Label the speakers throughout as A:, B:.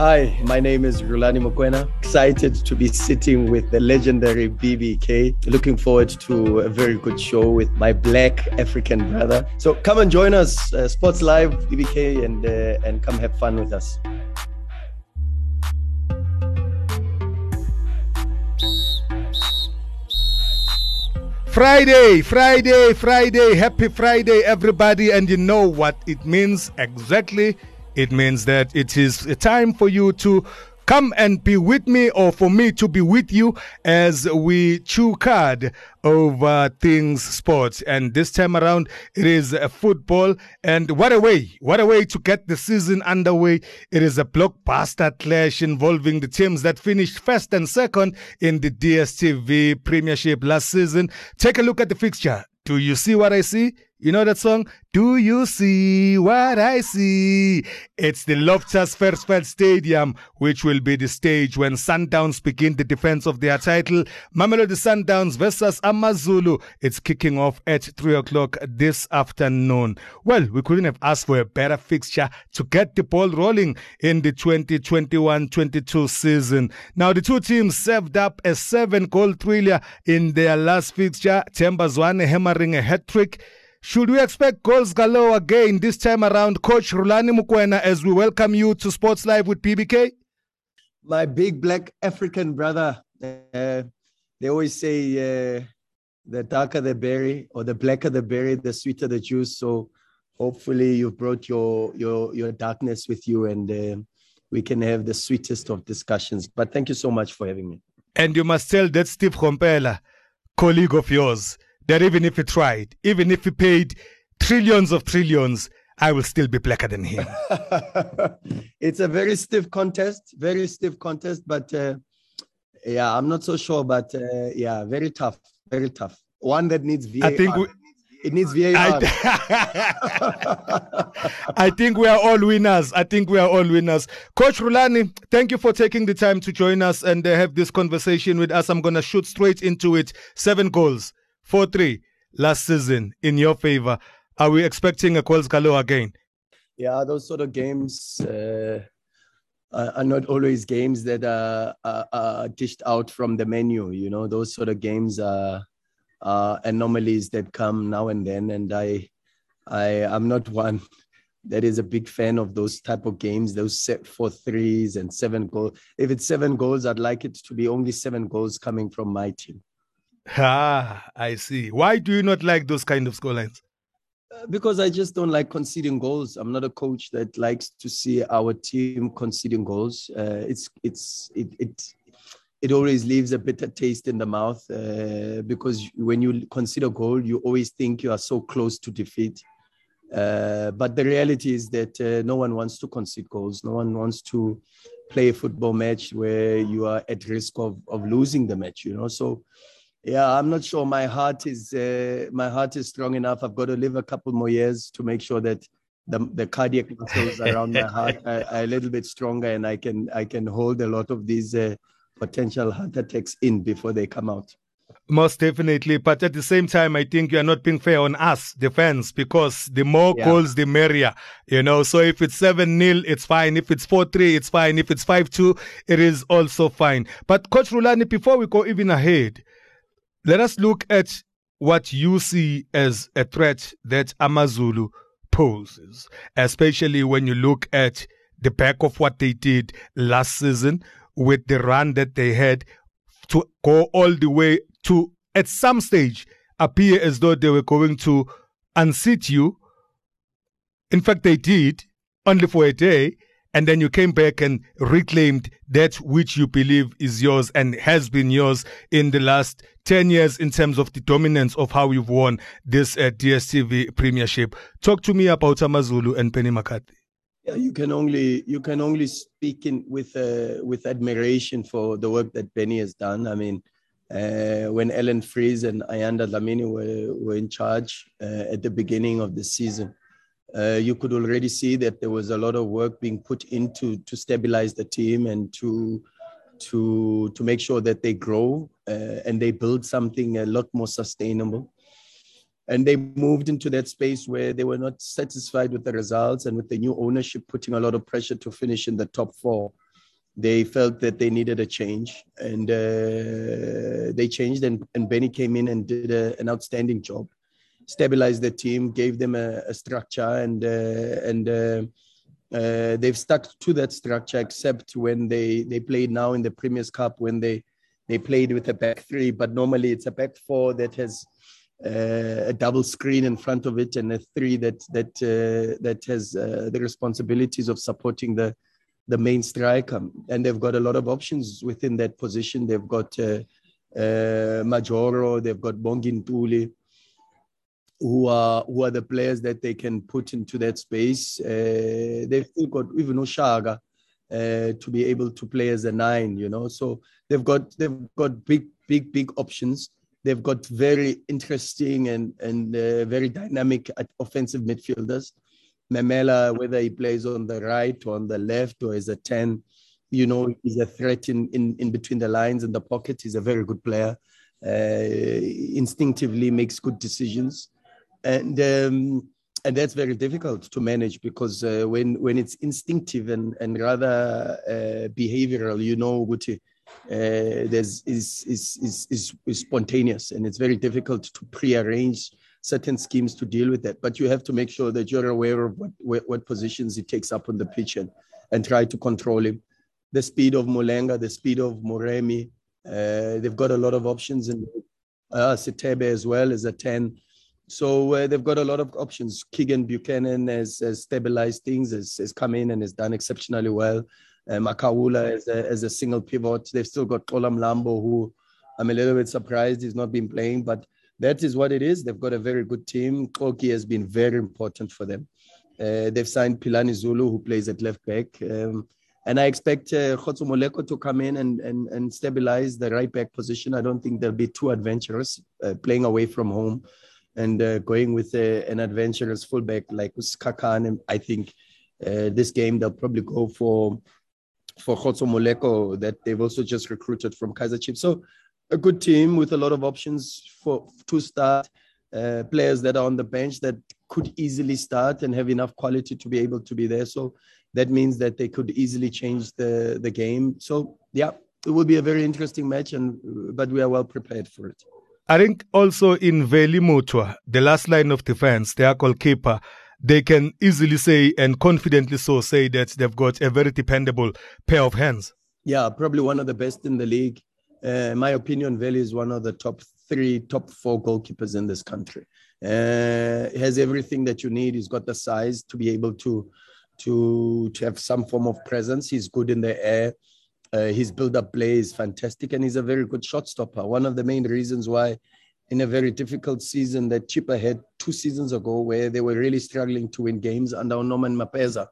A: Hi, my name is Rhulani Mokoena. Excited to be sitting with the legendary BBK. Looking forward to a very good show with my black African brother. So come and join us, uh, Sports Live BBK, and uh, and come have fun with us.
B: Friday, Friday, Friday, happy Friday, everybody. And you know what it means exactly? It means that it is time for you to come and be with me or for me to be with you as we chew card over things sports. And this time around, it is a football. And what a way, what a way to get the season underway. It is a blockbuster clash involving the teams that finished first and second in the DSTV Premiership last season. Take a look at the fixture. Do you see what I see? You know that song? Do you see what I see? It's the Loftus Versfeld Stadium, which will be the stage when Sundowns begin the defense of their title. Mamelodi Sundowns versus Amazulu. It's kicking off at 3 o'clock this afternoon. Well, we couldn't have asked for a better fixture to get the ball rolling in the 2021-22 season. Now, the two teams served up a seven-goal thriller in their last fixture. Themba Zwane hammering a hat-trick. Should we expect goals galore again this time around? Coach Rhulani Mokoena, as we welcome you to Sports Live with BBK?
A: My big black African brother. Uh, they always say uh, the darker the berry or the blacker the berry, the sweeter the juice. So hopefully you've brought your your your darkness with you and uh, we can have the sweetest of discussions. But thank you so much for having me.
B: And you must tell that Steve Komphela, colleague of yours, that even if he tried, even if he paid trillions of trillions, I will still be blacker than him.
A: it's a very stiff contest, very stiff contest, but uh, yeah, I'm not so sure, but uh, yeah, very tough, very tough. One that needs VAR. I think we, it needs VAR.
B: I, I think we are all winners. I think we are all winners. Coach Rhulani, thank you for taking the time to join us and uh, have this conversation with us. I'm going to shoot straight into it. Seven goals 4 3 last season in your favor. Are we expecting a goals galore again?
A: Yeah, those sort of games uh, are not always games that are, are, are, dished out from the menu. You know, those sort of games are, are anomalies that come now and then. And I, I, I'm not one that is a big fan of those type of games, those set for threes and seven goals. If it's seven goals, I'd like it to be only seven goals coming from my team.
B: Ah, I see. Why do you not like those kind of scorelines?
A: Uh, because I just don't like conceding goals. I'm not a coach that likes to see our team conceding goals. Uh, it's it's it, it it always leaves a bitter taste in the mouth uh, because when you consider a goal, you always think you are so close to defeat. Uh, but the reality is that uh, no one wants to concede goals. No one wants to play a football match where you are at risk of, of losing the match. You know, so yeah, I'm not sure. My heart is uh, my heart is strong enough. I've got to live a couple more years to make sure that the, the cardiac muscles around my heart are, are, a little bit stronger, and I can I can hold a lot of these uh, potential heart attacks in before they come out.
B: Most definitely, but at the same time, I think you are not being fair on us, the fans, because the more yeah. goals, the merrier. You know, so if it's seven 0 it's fine. If it's four three, it's fine. If it's five two, it is also fine. But Coach Rhulani, before we go even ahead, let us look at what you see as a threat that Amazulu poses, especially when you look at the back of what they did last season with the run that they had to go all the way to, at some stage, appear as though they were going to unseat you. In fact, they did, only for a day and then you came back and reclaimed that which you believe is yours and has been yours in the last 10 years in terms of the dominance of how you've won this uh, DSTV premiership. Talk to me about Amazulu and Benni McCarthy.
A: Yeah, you can only you can only speak in with uh, with admiration for the work that Benni has done. I mean, uh, when Allan Freese and Ayanda Dlamini were, were in charge uh, at the beginning of the season, uh, you could already see that there was a lot of work being put into to stabilize the team and to to to make sure that they grow uh, and they build something a lot more sustainable. And they moved into that space where they were not satisfied with the results and with the new ownership putting a lot of pressure to finish in the top four. They felt that they needed a change and uh, they changed and, and Benni came in and did a, an outstanding job stabilized the team gave them a, a structure and uh, and uh, uh they've stuck to that structure except when they they played now in the premiers cup when they they played with a back three but normally it's a back four that has uh, a double screen in front of it and a three that that uh, that has the responsibilities of supporting the the main striker. And they've got a lot of options within that position. They've got uh, uh, Majoro, they've got Bongi Ntuli, who are who are the players that they can put into that space. Uh, they've still got even Oshaga uh, to be able to play as a nine, you know. So they've got they've got big big big options. They've got very interesting and and uh, very dynamic offensive midfielders. Memela, whether he plays on the right or on the left or as a 10, you know, he's a threat in, in, in between the lines and the pocket. He's a very good player. Uh, instinctively makes good decisions. And um, and that's very difficult to manage because uh, when when it's instinctive and and rather uh, behavioral, you know, Guti, uh, there's is, is is is is spontaneous, and it's very difficult to prearrange certain schemes to deal with that. But you have to make sure that you're aware of what, what, what positions he takes up on the pitch and, and try to control him. The speed of Mulenga, the speed of Moremi, uh, they've got a lot of options and uh, as well as a 10. So uh, they've got a lot of options. Keegan Buchanan has, has stabilized things, has, has come in and has done exceptionally well. Uh, Makhaula as a, a single pivot. They've still got Kolam Lambo, who I'm a little bit surprised he's not been playing, but that is what it is. They've got a very good team. Koki has been very important for them. Uh, they've signed Philani Zulu, who plays at left back. Um, and I expect uh, Moleko to come in and, and, and stabilize the right back position. I don't think they'll be too adventurous uh, playing away from home and uh, going with uh, an adventurous fullback like Kakan. I think uh, this game they'll probably go for for Khotso Moleko that they've also just recruited from Kaizer Chiefs. So a good team with a lot of options for to start. Uh, players that are on the bench that could easily start and have enough quality to be able to be there. So that means that they could easily change the the game. So yeah, it will be a very interesting match, and but we are well prepared for it.
B: I think also in Veli Mothwa, the last line of defense, their goalkeeper, they can easily say and confidently so say that they've got a very dependable pair of hands.
A: Yeah, probably one of the best in the league. Uh, in my opinion, Veli is one of the top three, top four goalkeepers in this country. Uh, has everything that you need. He's got the size to be able to, to, to have some form of presence. He's good in the air. Uh, his build-up play is fantastic, and he's a very good shot stopper. One of the main reasons why, in a very difficult season that Chippa had two seasons ago, where they were really struggling to win games under Norman Mapeza,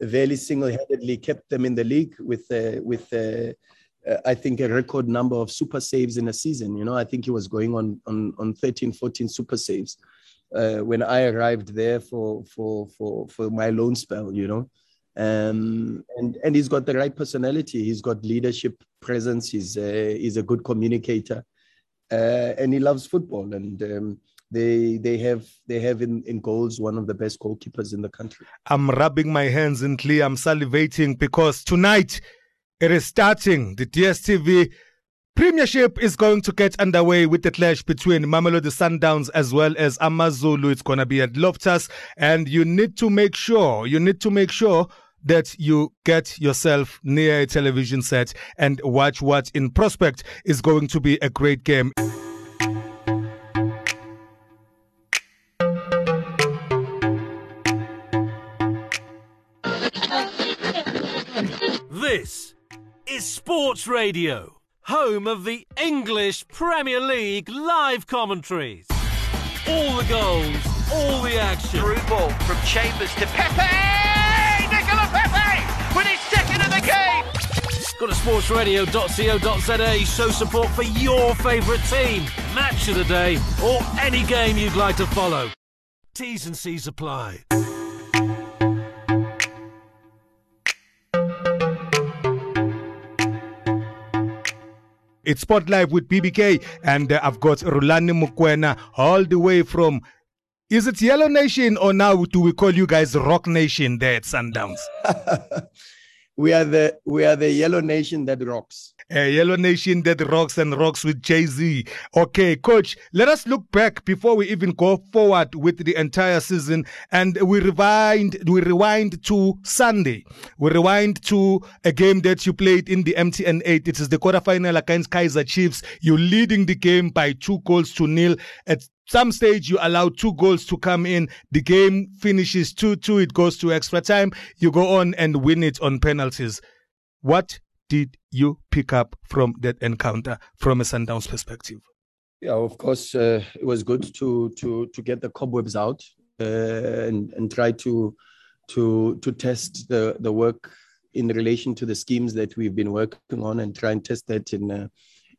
A: very single-handedly kept them in the league with uh, with uh, I think a record number of super saves in a season. You know, I think he was going on on, on 13, 14 super saves uh, when I arrived there for for for for my loan spell. You know, um, and and he's got the right personality. He's got leadership presence. He's a, he's a good communicator, uh, and he loves football. And um, they they have they have in, in goals one of the best goalkeepers in the country.
B: I'm rubbing my hands in clear. I'm salivating because tonight it is starting. The DSTV Premiership is going to get underway with the clash between Mamelodi Sundowns as well as Amazulu. It's going to be at Loftus, and you need to make sure, you need to make sure that you get yourself near a television set and watch what in prospect is going to be a great game.
C: This is Sports Radio, home of the English Premier League live commentaries. All the goals, all the action.
D: Through ball from Chambers to Pepe!
C: Go to sportsradio.co.za, show support for your favourite team, match of the day, or any game you'd like to follow. T's and C's apply.
B: It's Sport Live with BBK, and uh, I've got Rhulani Mokoena all the way from. Is it Yellow Nation or now do we call you guys Rock Nation there at Sundowns?
A: we are the we are the yellow nation that rocks.
B: A yellow nation that rocks and rocks with Jay Z. Okay, coach, let us look back before we even go forward with the entire season, and we rewind. We rewind to Sunday. We rewind to a game that you played in the MTN Eight. It is the quarterfinal against Kaizer Chiefs. You're leading the game by two goals to nil. At some stage you allow two goals to come in the game finishes 2-2 it goes to extra time you go on and win it on penalties. What did you pick up from that encounter from a sundowns perspective?
A: Yeah of course uh, it was good to to to get the cobwebs out uh, and and try to to to test the the work in relation to the schemes that we've been working on and try and test that in uh,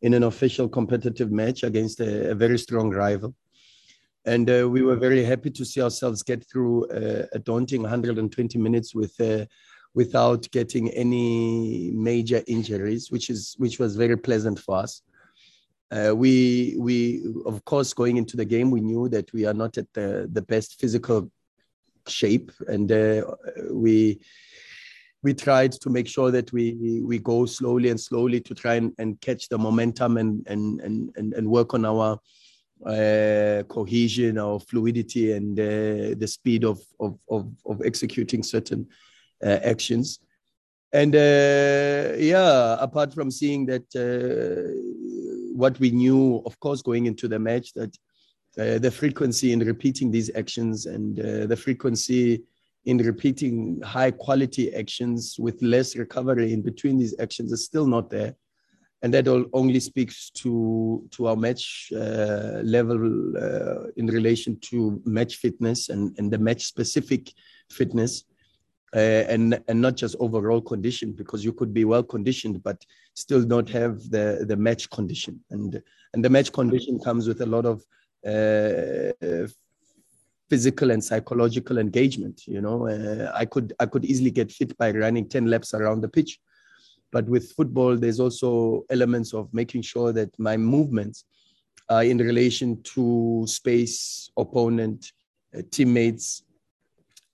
A: in an official competitive match against a, a very strong rival and uh, we were very happy to see ourselves get through uh, a daunting 120 minutes with uh, without getting any major injuries, which is which was very pleasant for us. Uh, we we of course going into the game we knew that we are not at the the best physical shape, and uh, we we tried to make sure that we we go slowly and slowly to try and, and catch the momentum and and and and work on our uh, cohesion or fluidity and the speed of, of, of, of executing certain uh, actions. And uh, yeah, apart from seeing that uh, what we knew, of course, going into the match, that the frequency in repeating these actions and the frequency in repeating high quality actions with less recovery in between these actions is still not there and that all only speaks to to our match uh, level uh, in relation to match fitness and, and the match specific fitness uh, and and not just overall condition because you could be well conditioned but still not have the the match condition. And and the match condition comes with a lot of uh, physical and psychological engagement you know uh, i could i could easily get fit by running 10 laps around the pitch but with football, there's also elements of making sure that my movements in relation to space, opponent, uh, teammates,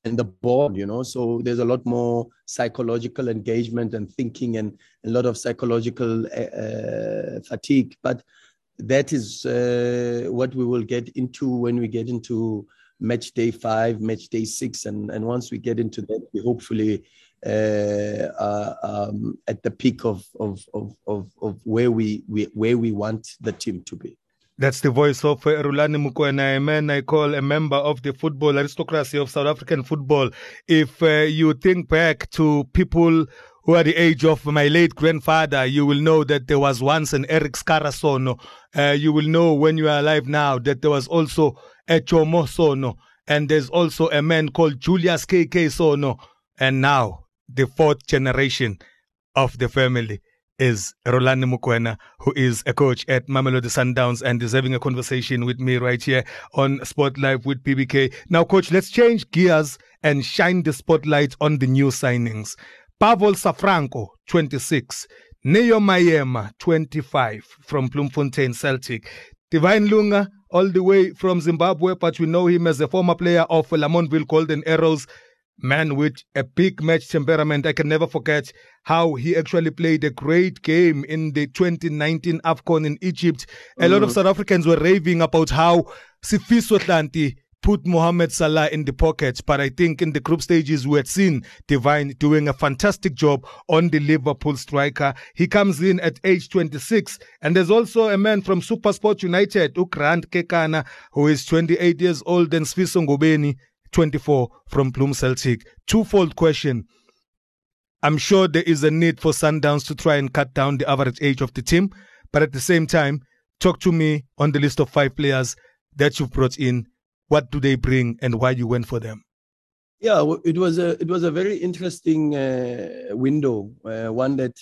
A: and the ball, you know. So there's a lot more psychological engagement and thinking and a lot of psychological uh, uh fatigue. But that is uh, what we will get into when we get into match day five, match day six. And, and once we get into that, we hopefully uh, uh, um, at the peak of, of, of, of, of where, we, we, where we want the team to be.
B: That's the voice of uh, Rhulani Mokoena, a man I call a member of the football aristocracy of South African football. If uh, you think back to people who are the age of my late grandfather, you will know that there was once an Eric Scarasono. Uh, you will know when you are alive now that there was also a Jomo Sono. And there's also a man called Julius KK Sono. And now the fourth generation of the family is Rhulani Mokoena, who is a coach at Mamelodi Sundowns and is having a conversation with me right here on Spotlight with BBK. Now, coach, let's change gears and shine the spotlight on the new signings. Pavol Safranko, 26. Neo Maema, 25, from Bloemfontein Celtic. Divine Lunga, all the way from Zimbabwe, but we know him as a former player of Lamontville Golden Arrows man with a big match temperament. I can never forget how he actually played a great game in the 2019 AFCON in Egypt. A mm. lot of mm. South Africans were raving about how Sifiso Hlanti put Mohamed Salah in the pocket. But I think in the group stages, we had seen Divine doing a fantastic job on the Liverpool striker. He comes in at age 26. And there's also a man from Supersport United, Grant Kekana, who is 28 years old, and Sfiso Ngobeni 24 from Bloem Celtic. Twofold question. I'm sure there is a need for Sundowns to try and cut down the average age of the team, but at the same time, talk to me on the list of five players that you've brought in. What do they bring and why you went for them?
A: Yeah, it was a it was a very interesting uh, window, uh, one that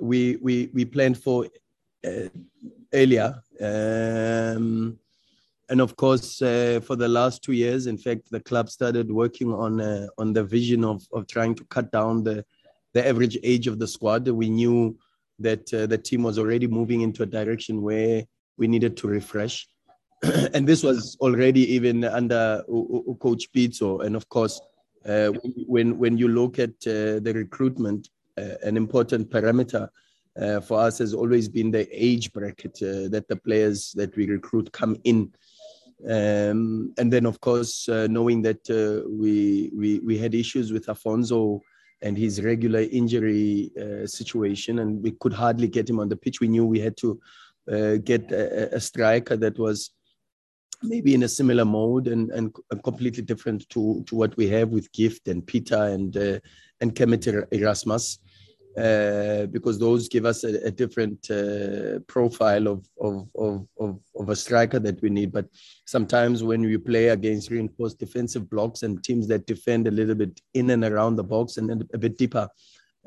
A: we we we planned for uh, earlier. Um, and of course, uh, for the last two years, in fact, the club started working on uh, on the vision of of trying to cut down the the average age of the squad. We knew that uh, the team was already moving into a direction where we needed to refresh, and this was already even under Coach Pitso. And of course, uh, when when you look at uh, the recruitment uh, an important parameter uh, for us has always been the age bracket uh, that the players that we recruit come in. Um, and then, of course, uh, knowing that we, we we had issues with Afonso and his regular injury situation, and we could hardly get him on the pitch. We knew we had to get a, a, striker that was maybe in a similar mode and, and completely different to, to what we have with Gift and Peter and uh, and Kermit Erasmus uh, because those give us a, a different uh, profile of, of, of, of, of a striker that we need. But sometimes when you play against reinforced defensive blocks and teams that defend a little bit in and around the box and a bit deeper,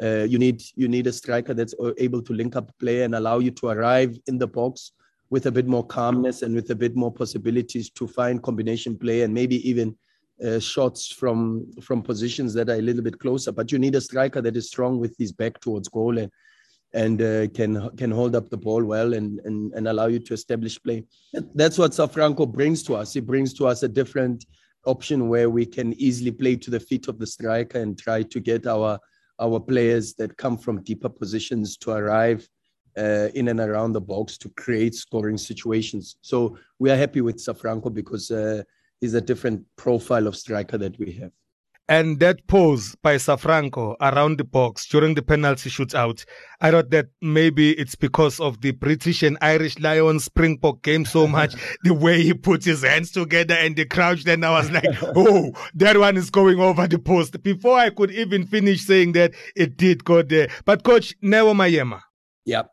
A: uh, you need you need a striker that's able to link up play and allow you to arrive in the box with a bit more calmness and with a bit more possibilities to find combination play and maybe even uh, shots from from positions that are a little bit closer. But you need a striker that is strong with his back towards goal and and uh, can can hold up the ball well and, and and allow you to establish play. That's what Safranko brings to us. He brings to us a different option where we can easily play to the feet of the striker and try to get our our players that come from deeper positions to arrive uh, in and around the box to create scoring situations. So we are happy with Safranko because uh, is a different profile of striker that we have.
B: And that pose by Safranko around the box during the penalty shootout, I thought that maybe it's because of the British and Irish Lions Springbok game so much, the way he put his hands together and the crouch. Then I was like, oh, that one is going over the post. Before I could even finish saying that, it did go there. But coach Neo Maema.
A: Yeah.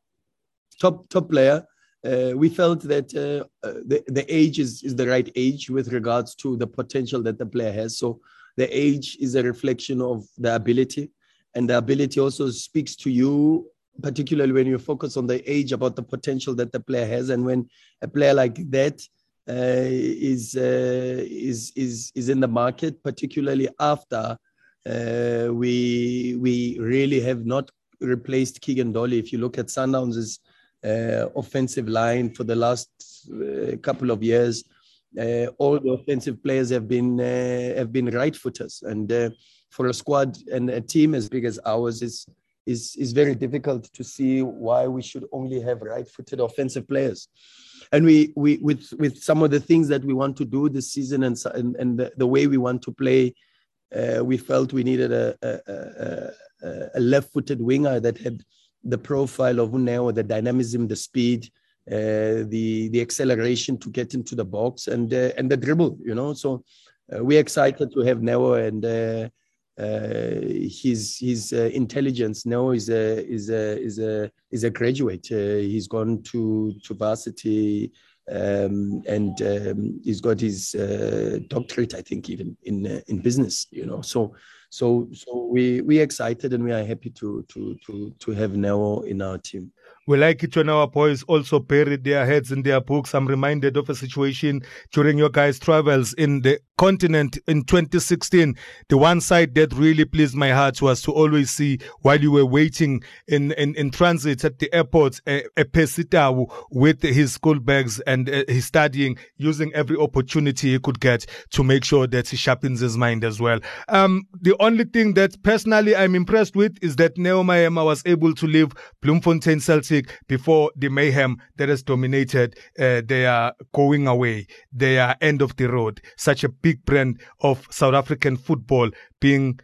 A: Top, top player uh, we felt that uh, uh, the, the age is, is the right age with regards to the potential that the player has. So the age is a reflection of the ability, and the ability also speaks to you, particularly when you focus on the age about the potential that the player has. And when a player like that uh, is, uh, is, is, is in the market, particularly after uh, we, we really have not replaced Keegan Dolly. If you look at Sundowns' uh, offensive line for the last uh, couple of years. Uh, all the offensive players have been have been right footers, and for a squad and a team as big as ours is is is very difficult to see why we should only have right-footed offensive players. And we we with with some of the things that we want to do this season and and, and the, the way we want to play, uh, we felt we needed a, a, a, a left-footed winger that had the profile of Uneo, the dynamism, the speed, uh, the the acceleration to get into the box and uh, and the dribble. You know, so uh, we're excited to have Neo and uh, uh, his his uh, intelligence. Neo is a is a is a is a graduate. he's gone to to varsity. Um, and um, he's got his doctorate, I think, even in in business. You know, so so mm-hmm. so we we excited and we are happy to to to to have Neo in our team.
B: We like it when our boys also bury their heads in their books. I'm reminded of a situation during your guys' travels in the continent in 2016. The one side that really pleased my heart was to always see while you were waiting in, in, in transit at the airport, a, a Percy Tau with his school bags and uh, he's studying, using every opportunity he could get to make sure that he sharpens his mind as well. Um, the only thing that personally I'm impressed with is that Neo was able to leave Bloemfontein Celtic before the mayhem that has dominated uh, their going away, their end of the road. Such a big brand of South African football being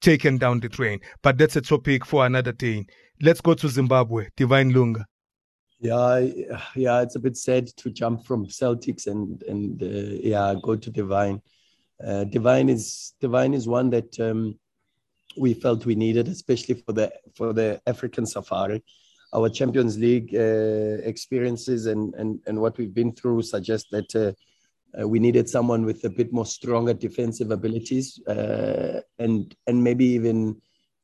B: taken down the drain. But that's a topic for another day. Let's go to Zimbabwe. Divine Lunga.
A: Yeah, yeah, it's a bit sad to jump from Celtics and and uh, yeah, go to Divine. Uh, Divine is Divine is one that um, we felt we needed, especially for the for the African Safari. Our Champions League uh, experiences and, and and what we've been through suggest that uh, we needed someone with a bit more stronger defensive abilities uh, and and maybe even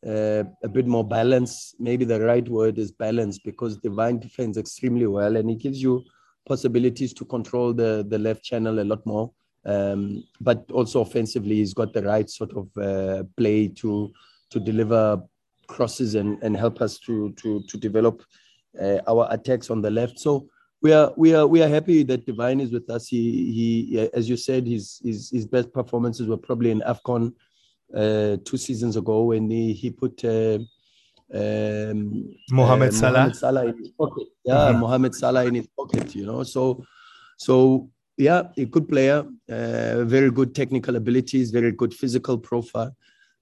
A: uh, a bit more balance. Maybe the right word is balance because Divine defends extremely well and it gives you possibilities to control the the left channel a lot more. Um, but also offensively, he's got the right sort of uh, play to to deliver crosses and, and help us to to to develop uh, our attacks on the left. So we are we are we are happy that Divine is with us. He he as you said, his his his best performances were probably in Afcon. uh, two seasons ago when he, he put uh,
B: um, Mohamed uh, Salah.
A: Mohamed Salah in his pocket. Yeah, mm-hmm. Mohamed Salah in his pocket. You know, so so yeah, a good player, uh, very good technical abilities, very good physical profile,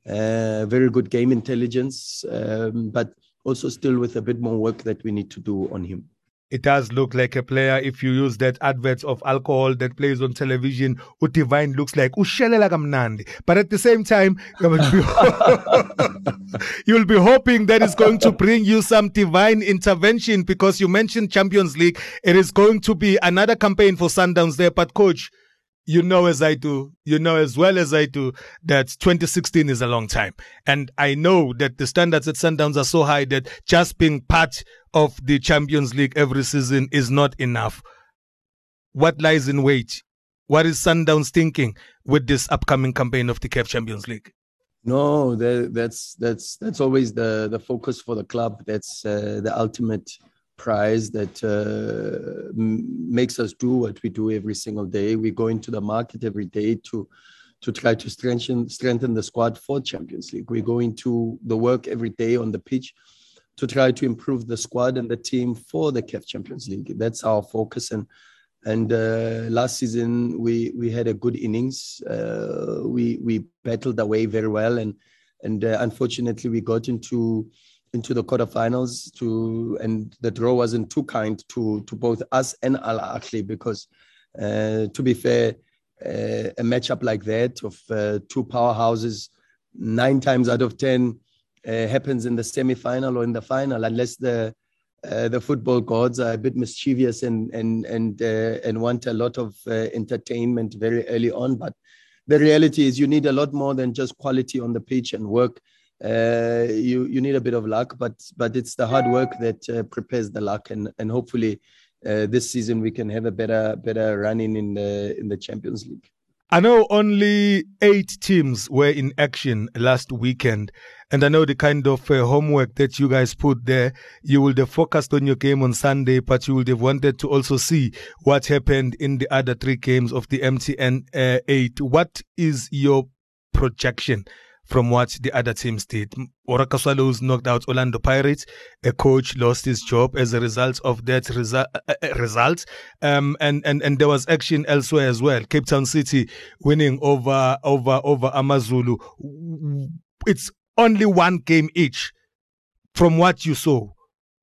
A: uh, very good game intelligence, um, but also still with a bit more work that we need to do on him
B: it does look like a player. If you use that advert of alcohol that plays on television divine looks like ushelela kamnandi. But at the same time you'll be hoping that it's going to bring you some divine intervention because you mentioned champions league. It is going to be another campaign for sundowns there. But coach you know as I do, you know as well as I do that 2016 is a long time. And I know that the standards at Sundowns are so high that just being part of the Champions League every season is not enough. What lies in wait? What is Sundowns thinking with this upcoming campaign of the CAF Champions League?
A: No, that's that's that's always the the focus for the club. That's uh, the ultimate prize that uh, makes us do what we do every single day. We go into the market every day to to try to strengthen strengthen the squad for Champions League. We go into the work every day on the pitch to try to improve the squad and the team for the CAF Champions League. That's our focus. And and uh, last season we we had a good innings. Uh, we we battled away very well, and and uh, unfortunately we got into into the quarterfinals to and the draw wasn't too kind to to both us and Al Ahly because uh, to be fair uh, a matchup like that of uh, two powerhouses nine times out of ten uh, happens in the semi-final or in the final unless the uh, the football gods are a bit mischievous and and and uh, and want a lot of entertainment very early on. But the reality is you need a lot more than just quality on the pitch and work uh, you you need a bit of luck, but but it's the hard work that uh, prepares the luck, and and hopefully uh, this season we can have a better better running in the in the Champions League.
B: I know only eight teams were in action last weekend, and I know the kind of uh, homework that you guys put there. You would have focused on your game on Sunday, but you would have wanted to also see what happened in the other three games of the MTN uh, eight. What is your projection from what the other teams did. Swallows knocked out Orlando Pirates. A coach lost his job as a result of that resu- uh, uh, result. Um, and, and, and there was action elsewhere as well. Cape Town City winning over, over, over Amazulu. It's only one game each. From what you saw,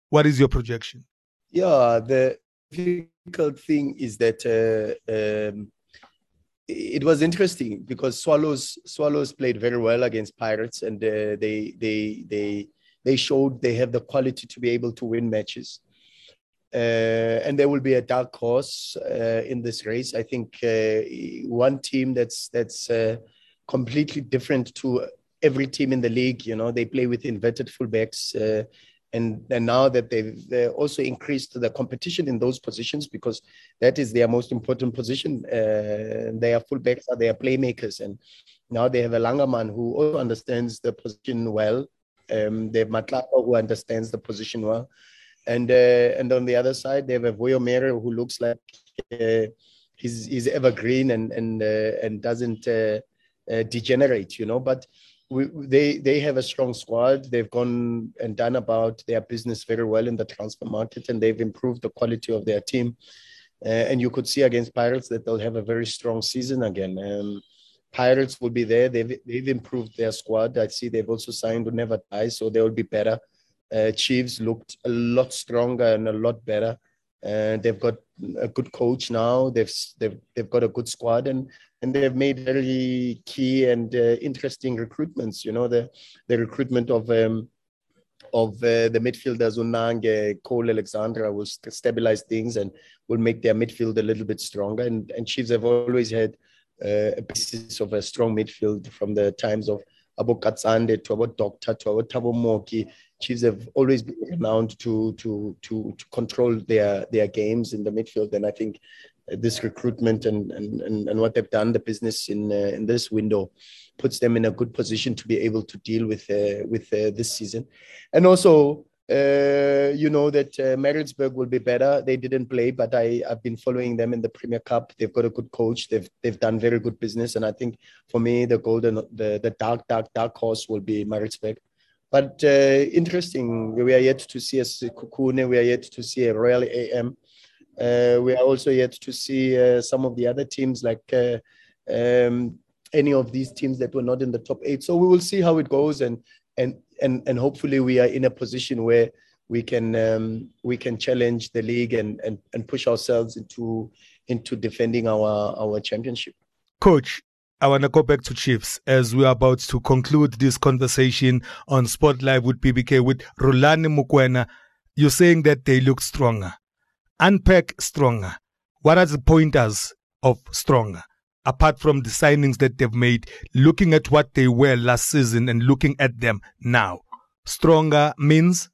B: what is your projection?
A: Yeah, the difficult thing is that uh, um, it was interesting because Swallows Swallows played very well against Pirates, and uh, they they they they showed they have the quality to be able to win matches. Uh, and there will be a dark horse uh, in this race. I think uh, one team that's that's uh, completely different to every team in the league. You know, they play with inverted fullbacks. And, and now that they've also increased the competition in those positions because that is their most important position. Uh, they are fullbacks, are their playmakers, and now they have a Langerman who also understands the position well. Um, they have Matlapa who understands the position well, and uh, and on the other side they have a Vuyo Mere who looks like uh, he's he's evergreen and and uh, and doesn't uh, uh, degenerate, you know, but we, they they have a strong squad. They've gone and done about their business very well in the transfer market, and they've improved the quality of their team. Uh, and you could see against Pirates that they'll have a very strong season again. Um, Pirates will be there. They've they've improved their squad. I see they've also signed to never die, so they will be better. Uh, Chiefs looked a lot stronger and a lot better. Uh, they've got a good coach now. They've they've they've got a good squad, and and they've made really key and uh, interesting recruitments. You know, the the recruitment of um, of uh, the midfielders Unange, Cole Alexander will st- stabilize things and will make their midfield a little bit stronger. And and Chiefs have always had uh, a basis of a strong midfield from the times of Abo Katsande to about Doctor to about Thabo Mooki. Chiefs have always been renowned to to to to control their their games in the midfield, and I think this recruitment and, and, and, and what they've done, the business in uh, in this window, puts them in a good position to be able to deal with uh, with uh, this season, and also uh, you know that uh, Maritzburg will be better. They didn't play, but I, I've been following them in the Premier Cup. They've got a good coach. They've they've done very good business, and I think for me, the golden, the the dark, dark, dark horse will be Maritzburg. But uh, interesting, we are yet to see a Sekhukhune. We are yet to see a Royal AM. Uh, we are also yet to see uh, some of the other teams like uh, um, any of these teams that were not in the top eight. So we will see how it goes, and and and and hopefully we are in a position where we can um, we can challenge the league and, and and push ourselves into into defending our our championship.
B: Coach, I want to go back to Chiefs as we are about to conclude this conversation on Sport Live with BBK with Rhulani Mokoena. You're saying that they look stronger. Unpack stronger. What are the pointers of stronger? Apart from the signings that they've made, looking at what they were last season and looking at them now? Stronger means?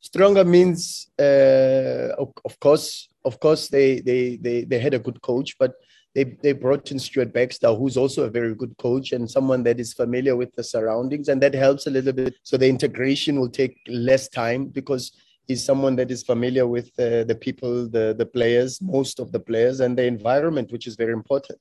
A: Stronger means, uh, of, of, course, of course, they, they, they, they had a good coach, but they, they brought in Stuart Baxter, who's also a very good coach and someone that is familiar with the surroundings, and that helps a little bit. So the integration will take less time because he's someone that is familiar with uh, the people, the, the players, most of the players, and the environment, which is very important.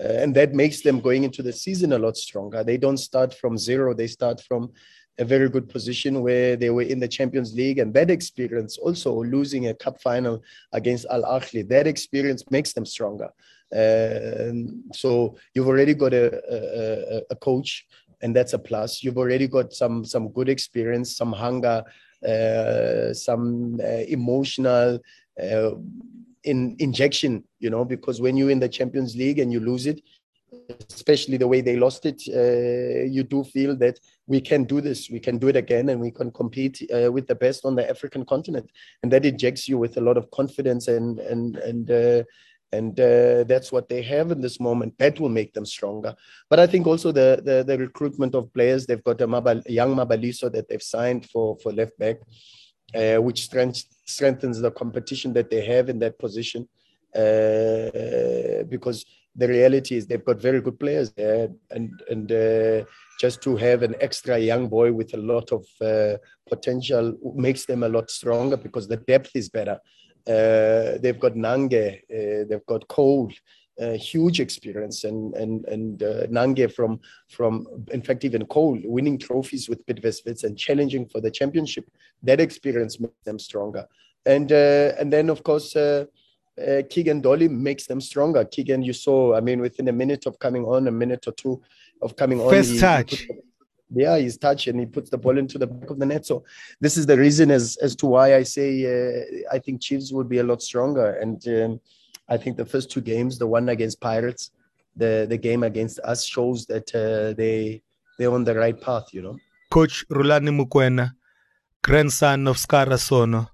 A: Uh, and that makes them going into the season a lot stronger. They don't start from zero, they start from a very good position where they were in the Champions League. And that experience, also losing a cup final against Al Ahly, that experience makes them stronger. Uh, so you've already got a, a, a, coach, and that's a plus. You've already got some some good experience, some hunger, uh, some uh, emotional uh, in injection, you know, because when you're in the Champions League and you lose it, especially the way they lost it, uh, you do feel that we can do this, we can do it again, and we can compete uh, with the best on the African continent, and that injects you with a lot of confidence and and and. Uh, and uh, that's what they have in this moment. That will make them stronger. But I think also the the, the recruitment of players. They've got a, Mabal, young Mabiliso that they've signed for for left back uh, which strength, strengthens the competition that they have in that position. Uh, because the reality is they've got very good players there, and and uh, just to have an extra young boy with a lot of uh, potential makes them a lot stronger because the depth is better. Uh, they've got Nange, uh, they've got Cole, a huge experience and and and uh, Nange from from in fact even Cole winning trophies with Bidvest and challenging for the championship. That experience makes them stronger, and uh, and then of course. Uh, uh, Keegan Dolly makes them stronger. Keegan, you saw, I mean, within a minute of coming on, a minute or two of coming on.
B: First he, touch. He
A: yeah, he's touch and he puts the ball into the back of the net. So this is the reason as as to why I say uh, I think Chiefs will be a lot stronger. And um, I think the first two games, the one against Pirates, the the game against us, shows that uh, they they're on the right path. You know.
B: Coach Rhulani Mokoena, grandson of Scara Sono.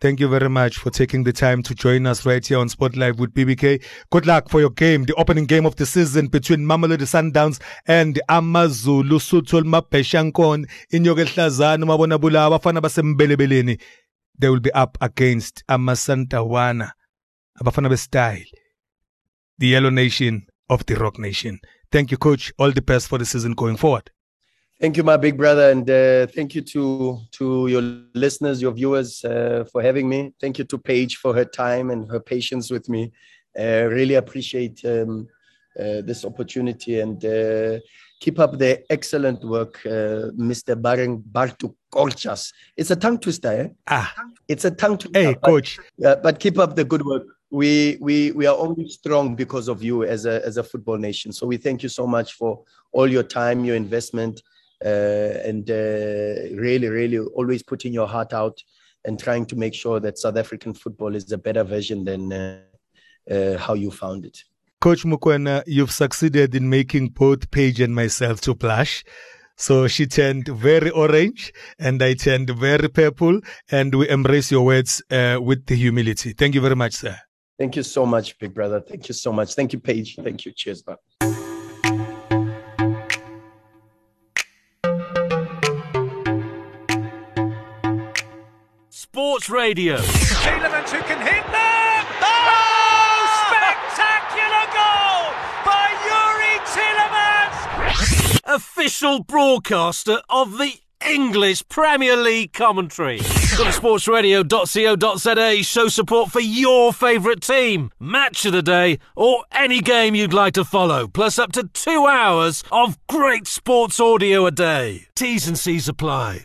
B: Thank you very much for taking the time to join us right here on Sport Live with BBK. Good luck for your game, the opening game of the season between Mamelodi Sundowns and Amazulu Sutul Mapeshankon in Yogehlazana Mabona Bulawa Basembelebeleni. They will be up against Amasantawana abafana bestyle the yellow nation of the rock nation. Thank you coach. All the best for the season going forward.
A: Thank you my big brother and uh, thank you to to your listeners your viewers uh, for having me. Thank you to paige for her time and her patience with me. Uh, really appreciate um, uh, this opportunity and uh, keep up the excellent work, uh, Mr. Bareng Bartu Korchas. It's a tongue twister, eh?
B: Ah,
A: it's a tongue twister.
B: Hey,
A: but,
B: coach.
A: but keep up the good work we we we are only strong because of you as a as a football nation. So we thank you so much for all your time, your investment, uh, and uh, really, really always putting your heart out and trying to make sure that South African football is a better version than uh, uh how you found it.
B: Coach Mokoena, you've succeeded in making both Paige and myself to blush. So she turned very orange and I turned very purple and we embrace your words uh, with the humility. Thank you very much, sir.
A: Thank you so much, big brother. Thank you so much. Thank you, Paige. Thank you. Cheers, bud.
C: Sports Radio.
D: Tielemans who can hit them!
C: Official broadcaster of the English Premier League commentary. Go to sportsradio.co.za, show support for your favourite team, match of the day, or any game you'd like to follow, plus up to two hours of great sports audio a day. T's and C's apply.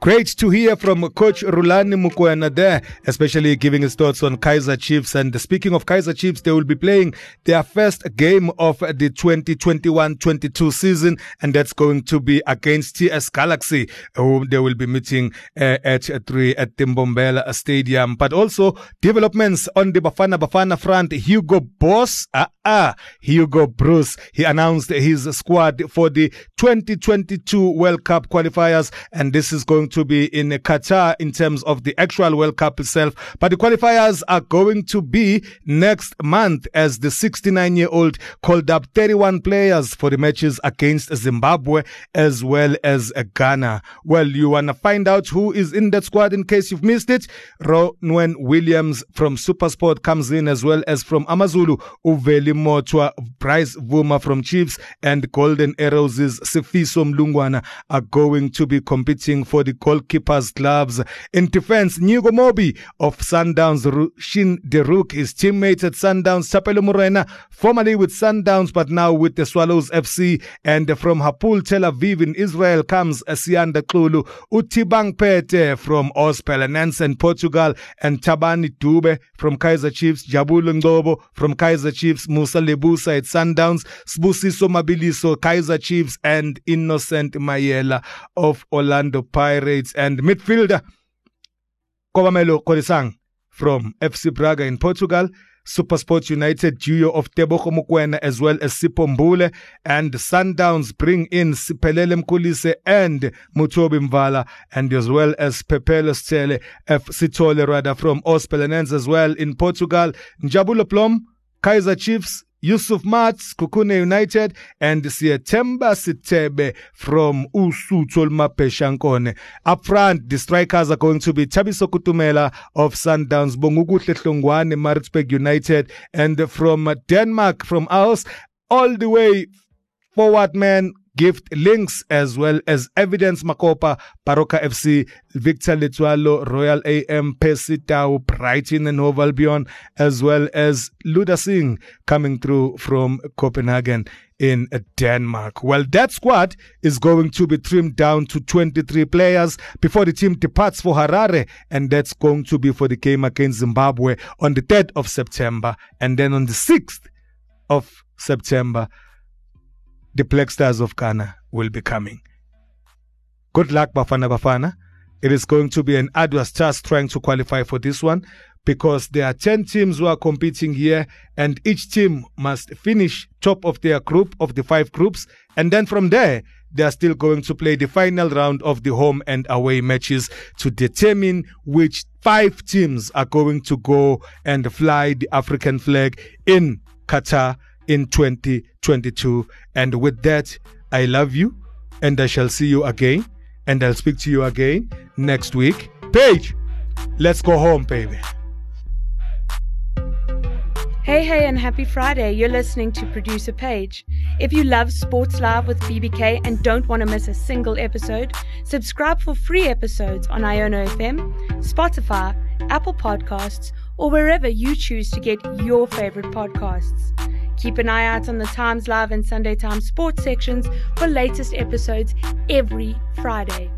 B: Great to hear from Coach Rhulani Mokoena there, especially giving his thoughts on Kaizer Chiefs. And speaking of Kaizer Chiefs, they will be playing their first game of the 2021-22 season, and that's going to be against TS Galaxy, whom they will be meeting uh, at 3 at Mbombela Stadium. But also developments on the Bafana Bafana front. Hugo Boss, uh, uh, Hugo Broos. he announced his squad for the 2022 World Cup qualifiers, and this is going to be in Qatar in terms of the actual World Cup itself. But the qualifiers are going to be next month as the 69 year old called up 31 players for the matches against Zimbabwe as well as Ghana. Well, you want to find out who is in that squad in case you've missed it? Ronwen Williams from Supersport comes in as well as from Amazulu, Uveli Mothwa, Bruce Bvuma from Chiefs and Golden Arrows' Sifiso Mlungwana are going to be competing for the goalkeepers gloves. In defense, Nyiko Mobbie of Sundowns, Rushin Deruk, his teammate at Sundowns, Thapelo Morena, formerly with Sundowns but now with the Swallows FC. And from Hapoel Tel Aviv in Israel comes Siyanda Xulu, Thibang Phete from Os Belenenses in Portugal, and Thabani Dube from Kaizer Chiefs, Njabulo Ngcobo from Kaizer Chiefs, Musa Lebusa at Sundowns, Sbusiso Mabiliso, Kaizer Chiefs, and Innocent Maela of Orlando Pirates, and midfielder Kobamelo Kodisang from FC Braga in Portugal. Supersport United duo of Tebogo Mokoena as well as Sipho Mbule and Sundowns bring in Siphelele Mkhulise and Mothobi Mvala and as well as Pepelo Stele F. Sithole rather from Os Belenenses as well in Portugal. Njabulo Blom, Kaizer Chiefs, Yusuf Maart, Kukune United, and Siyethemba Sithebe from Usutol Mapeshankone. Up front, the strikers are going to be Thabiso Kutumela of Sundowns, Bongokuhle Hlongwane, Maritzburg United, and from Denmark, from us, all the way forward man, gift links as well as evidence Makgopa baroka fc victor Letsoalo, royal am Percy Tau brighton and hove albion as well as Luther Singh coming through from copenhagen in Denmark. Well, that squad is going to be trimmed down to 23 players before the team departs for Harare, and that's going to be for the game against Zimbabwe on the 3rd of September. And then on the 6th of September, the Black Stars of Ghana will be coming. Good luck, Bafana Bafana. It is going to be an arduous task trying to qualify for this one because there are 10 teams who are competing here, and each team must finish top of their group of the five groups. And then from there, they are still going to play the final round of the home and away matches to determine which five teams are going to go and fly the African flag in Qatar in 2022. And with that, I love you and I shall see you again and I'll speak to you again next week. Paige, let's go home, baby.
E: Hey, hey, and happy Friday. You're listening to Producer Paige. If you love Sports Live with BBK and don't want to miss a single episode, subscribe for free episodes on Iono FM, Spotify, Apple Podcasts, or wherever you choose to get your favorite podcasts. Keep an eye out on the Times Live and Sunday Times sports sections for latest episodes every Friday.